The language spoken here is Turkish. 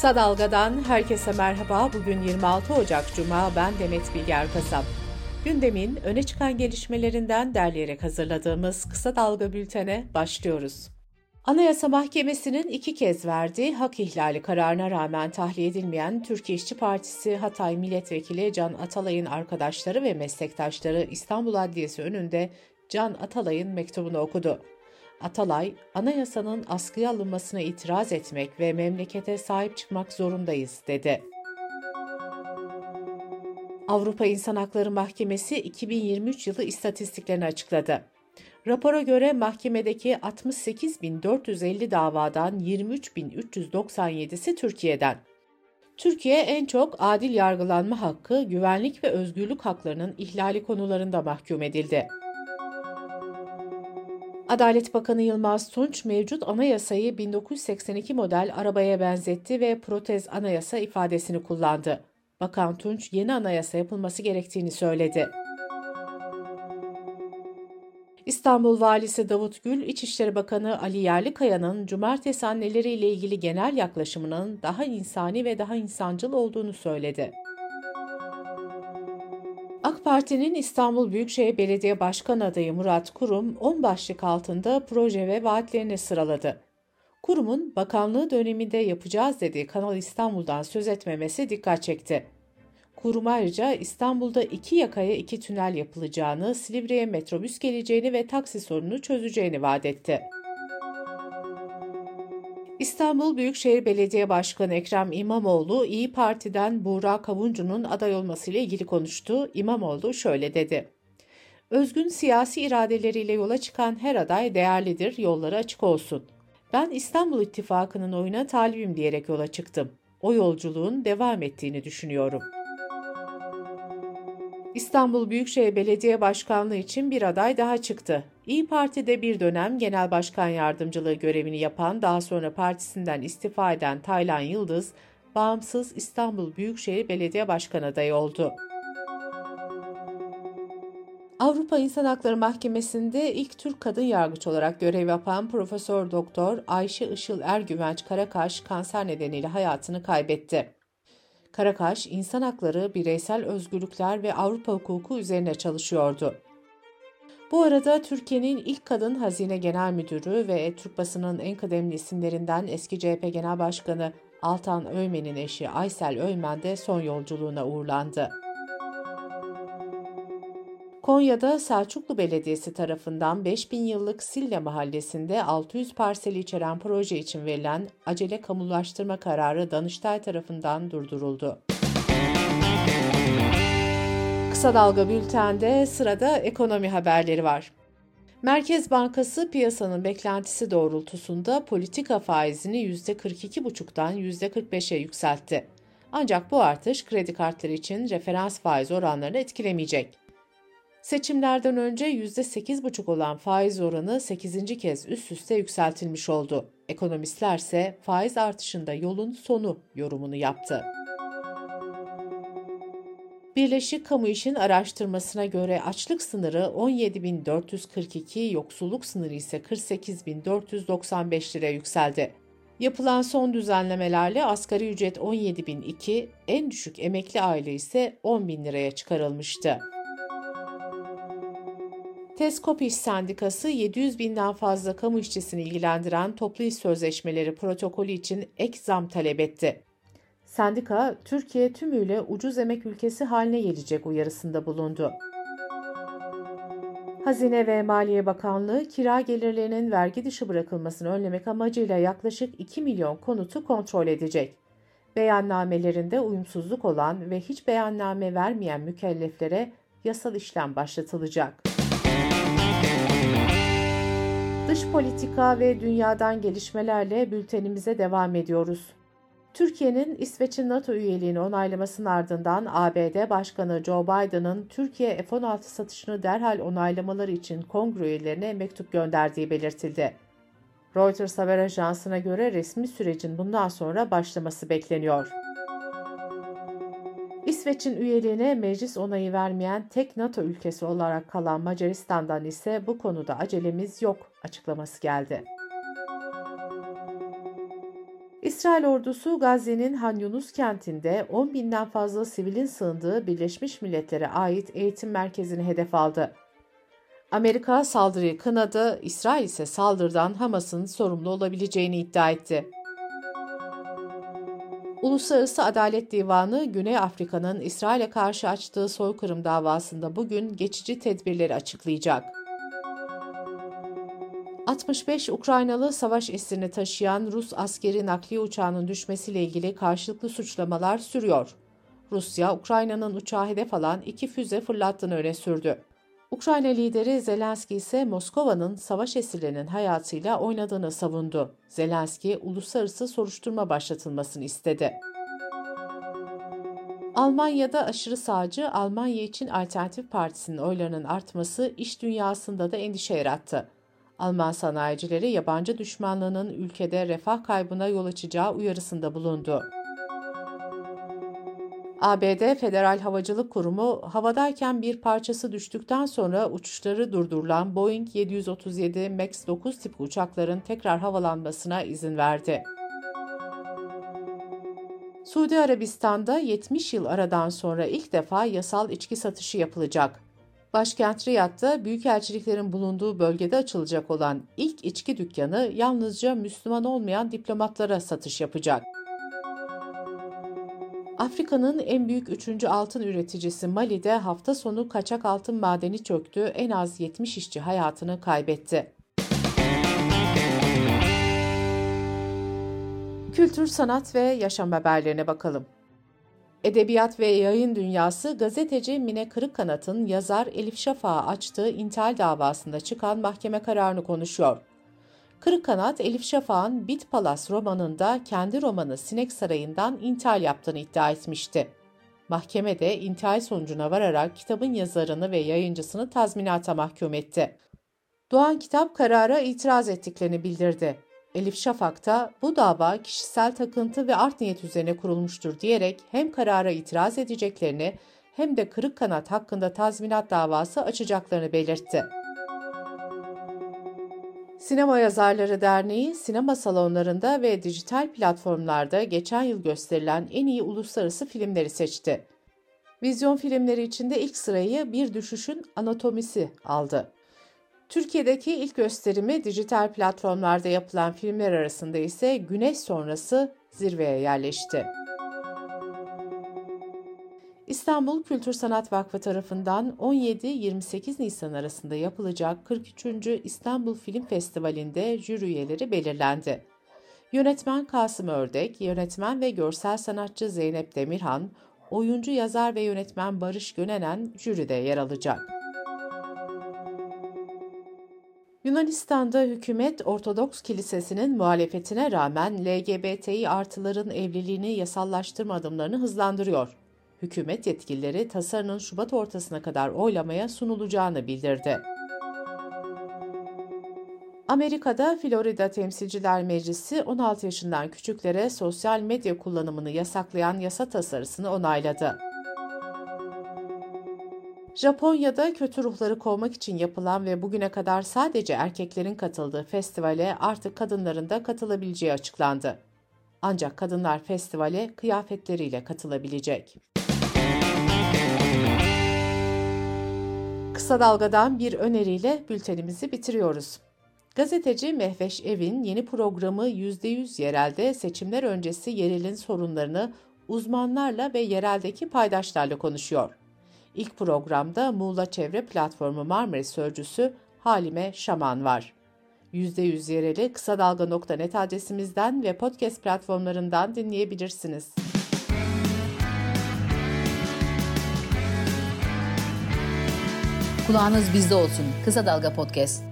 Kısa Dalga'dan herkese merhaba. Bugün 26 Ocak Cuma. Ben Demet Bilger Kasap. Gündemin öne çıkan gelişmelerinden derleyerek hazırladığımız Kısa Dalga bültene başlıyoruz. Anayasa Mahkemesi'nin iki kez verdiği hak ihlali kararına rağmen tahliye edilmeyen Türkiye İşçi Partisi Hatay Milletvekili Can Atalay'ın arkadaşları ve meslektaşları İstanbul Adliyesi önünde Can Atalay'ın mektubunu okudu. Atalay, anayasanın askıya alınmasına itiraz etmek ve memlekete sahip çıkmak zorundayız, dedi. Avrupa İnsan Hakları Mahkemesi 2023 yılı istatistiklerini açıkladı. Rapora göre mahkemedeki 68.450 davadan 23.397'si Türkiye'den. Türkiye en çok adil yargılanma hakkı, güvenlik ve özgürlük haklarının ihlali konularında mahkum edildi. Adalet Bakanı Yılmaz Tunç mevcut anayasayı 1982 model arabaya benzetti ve protez anayasa ifadesini kullandı. Bakan Tunç yeni anayasa yapılması gerektiğini söyledi. İstanbul Valisi Davut Gül, İçişleri Bakanı Ali Yerlikaya'nın cumartesi anneleriyle ilgili genel yaklaşımının daha insani ve daha insancıl olduğunu söyledi. Parti'nin İstanbul Büyükşehir Belediye Başkan adayı Murat Kurum 10 başlık altında proje ve vaatlerini sıraladı. Kurum'un bakanlığı döneminde yapacağız dediği Kanal İstanbul'dan söz etmemesi dikkat çekti. Kurum ayrıca İstanbul'da iki yakaya iki tünel yapılacağını, Silivri'ye metrobüs geleceğini ve taksi sorununu çözeceğini vaat etti. İstanbul Büyükşehir Belediye Başkanı Ekrem İmamoğlu, İyi Parti'den Buğra Kavuncu'nun aday olmasıyla ilgili konuştu. İmamoğlu şöyle dedi. Özgün siyasi iradeleriyle yola çıkan her aday değerlidir, yolları açık olsun. Ben İstanbul İttifakı'nın oyuna talibim diyerek yola çıktım. O yolculuğun devam ettiğini düşünüyorum. İstanbul Büyükşehir Belediye Başkanlığı için bir aday daha çıktı. İyi Parti'de bir dönem genel başkan yardımcılığı görevini yapan, daha sonra partisinden istifa eden Taylan Yıldız, bağımsız İstanbul Büyükşehir Belediye Başkan adayı oldu. Avrupa İnsan Hakları Mahkemesi'nde ilk Türk kadın yargıç olarak görev yapan Profesör Doktor Ayşe Işıl Ergüvenç Karakaş kanser nedeniyle hayatını kaybetti. Karakaş, insan hakları, bireysel özgürlükler ve Avrupa hukuku üzerine çalışıyordu. Bu arada Türkiye'nin ilk kadın hazine genel müdürü ve Türk basının en kıdemli isimlerinden eski CHP Genel Başkanı Altan Öymen'in eşi Aysel Öymen de son yolculuğuna uğurlandı. Konya'da Selçuklu Belediyesi tarafından 5000 yıllık Sille Mahallesi'nde 600 parseli içeren proje için verilen acele kamulaştırma kararı Danıştay tarafından durduruldu. Kısa Dalga Bülten'de sırada ekonomi haberleri var. Merkez Bankası piyasanın beklentisi doğrultusunda politika faizini %42,5'tan %45'e yükseltti. Ancak bu artış kredi kartları için referans faiz oranlarını etkilemeyecek. Seçimlerden önce %8,5 olan faiz oranı 8. kez üst üste yükseltilmiş oldu. Ekonomistler ise faiz artışında yolun sonu yorumunu yaptı. Birleşik Kamu İş'in araştırmasına göre açlık sınırı 17.442, yoksulluk sınırı ise 48.495 liraya yükseldi. Yapılan son düzenlemelerle asgari ücret 17.002, en düşük emekli aile ise 10.000 liraya çıkarılmıştı. Teskop İş Sendikası 700 binden fazla kamu işçisini ilgilendiren toplu iş sözleşmeleri protokolü için ek zam talep etti. Sendika, Türkiye tümüyle ucuz emek ülkesi haline gelecek uyarısında bulundu. Hazine ve Maliye Bakanlığı kira gelirlerinin vergi dışı bırakılmasını önlemek amacıyla yaklaşık 2 milyon konutu kontrol edecek. Beyannamelerinde uyumsuzluk olan ve hiç beyanname vermeyen mükelleflere yasal işlem başlatılacak. Dış politika ve dünyadan gelişmelerle bültenimize devam ediyoruz. Türkiye'nin İsveç'in NATO üyeliğini onaylamasının ardından ABD Başkanı Joe Biden'ın Türkiye F-16 satışını derhal onaylamaları için kongre üyelerine mektup gönderdiği belirtildi. Reuters haber ajansına göre resmi sürecin bundan sonra başlaması bekleniyor. İsveç'in üyeliğine meclis onayı vermeyen tek NATO ülkesi olarak kalan Macaristan'dan ise bu konuda acelemiz yok açıklaması geldi. İsrail ordusu Gazze'nin Han Yunus kentinde 10 binden fazla sivilin sığındığı Birleşmiş Milletler'e ait eğitim merkezini hedef aldı. Amerika saldırıyı kınadı, İsrail ise saldırıdan Hamas'ın sorumlu olabileceğini iddia etti. Uluslararası Adalet Divanı, Güney Afrika'nın İsrail'e karşı açtığı soykırım davasında bugün geçici tedbirleri açıklayacak. 65 Ukraynalı savaş esirini taşıyan Rus askeri nakliye uçağının düşmesiyle ilgili karşılıklı suçlamalar sürüyor. Rusya, Ukrayna'nın uçağı hedef alan iki füze fırlattığını öne sürdü. Ukrayna lideri Zelenski ise Moskova'nın savaş esirlerinin hayatıyla oynadığını savundu. Zelenski, uluslararası soruşturma başlatılmasını istedi. Almanya'da aşırı sağcı Almanya için Alternatif Partisi'nin oylarının artması iş dünyasında da endişe yarattı. Alman sanayicileri yabancı düşmanlığının ülkede refah kaybına yol açacağı uyarısında bulundu. ABD Federal Havacılık Kurumu havadayken bir parçası düştükten sonra uçuşları durdurulan Boeing 737 MAX 9 tipi uçakların tekrar havalanmasına izin verdi. Suudi Arabistan'da 70 yıl aradan sonra ilk defa yasal içki satışı yapılacak. Başkent Riyad'da büyükelçiliklerin bulunduğu bölgede açılacak olan ilk içki dükkanı yalnızca Müslüman olmayan diplomatlara satış yapacak. Afrika'nın en büyük üçüncü altın üreticisi Mali'de hafta sonu kaçak altın madeni çöktü, en az 70 işçi hayatını kaybetti. Kültür, sanat ve yaşam haberlerine bakalım. Edebiyat ve yayın dünyası gazeteci Mine Kırıkkanat'ın yazar Elif Şafak'a açtığı intihal davasında çıkan mahkeme kararını konuşuyor. Kırıkkanat, Elif Şafak'ın Bit Palas romanında kendi romanı Sinek Sarayı'ndan intihal yaptığını iddia etmişti. Mahkemede intihal sonucuna vararak kitabın yazarını ve yayıncısını tazminata mahkum etti. Doğan Kitap karara itiraz ettiklerini bildirdi. Elif Şafak da bu dava kişisel takıntı ve art niyet üzerine kurulmuştur diyerek hem karara itiraz edeceklerini hem de Kırık Kanat hakkında tazminat davası açacaklarını belirtti. Sinema Yazarları Derneği, sinema salonlarında ve dijital platformlarda geçen yıl gösterilen en iyi uluslararası filmleri seçti. Vizyon filmleri içinde ilk sırayı Bir Düşüşün Anatomisi aldı. Türkiye'deki ilk gösterimi dijital platformlarda yapılan filmler arasında ise Güneş Sonrası zirveye yerleşti. İstanbul Kültür Sanat Vakfı tarafından 17-28 Nisan arasında yapılacak 43. İstanbul Film Festivali'nde jüri üyeleri belirlendi. Yönetmen Kasım Ördek, yönetmen ve görsel sanatçı Zeynep Demirhan, oyuncu, yazar ve yönetmen Barış Gönenen jüride yer alacak. Yunanistan'da hükümet Ortodoks Kilisesi'nin muhalefetine rağmen LGBTİ artıların evliliğini yasallaştırma adımlarını hızlandırıyor. Hükümet yetkilileri tasarının Şubat ortasına kadar oylamaya sunulacağını bildirdi. Amerika'da Florida Temsilciler Meclisi 16 yaşından küçüklere sosyal medya kullanımını yasaklayan yasa tasarısını onayladı. Japonya'da kötü ruhları kovmak için yapılan ve bugüne kadar sadece erkeklerin katıldığı festivale artık kadınların da katılabileceği açıklandı. Ancak kadınlar festivale kıyafetleriyle katılabilecek. Kısa Dalga'dan bir öneriyle bültenimizi bitiriyoruz. Gazeteci Mehveş Evin yeni programı %100 Yerel'de seçimler öncesi yerelin sorunlarını uzmanlarla ve yereldeki paydaşlarla konuşuyor. İlk programda Muğla Çevre Platformu Marmaris Sözcüsü Halime Şaman var. %100 yereli kısa dalga.net adresimizden ve podcast platformlarından dinleyebilirsiniz. Kulağınız bizde olsun. Kısa Dalga Podcast.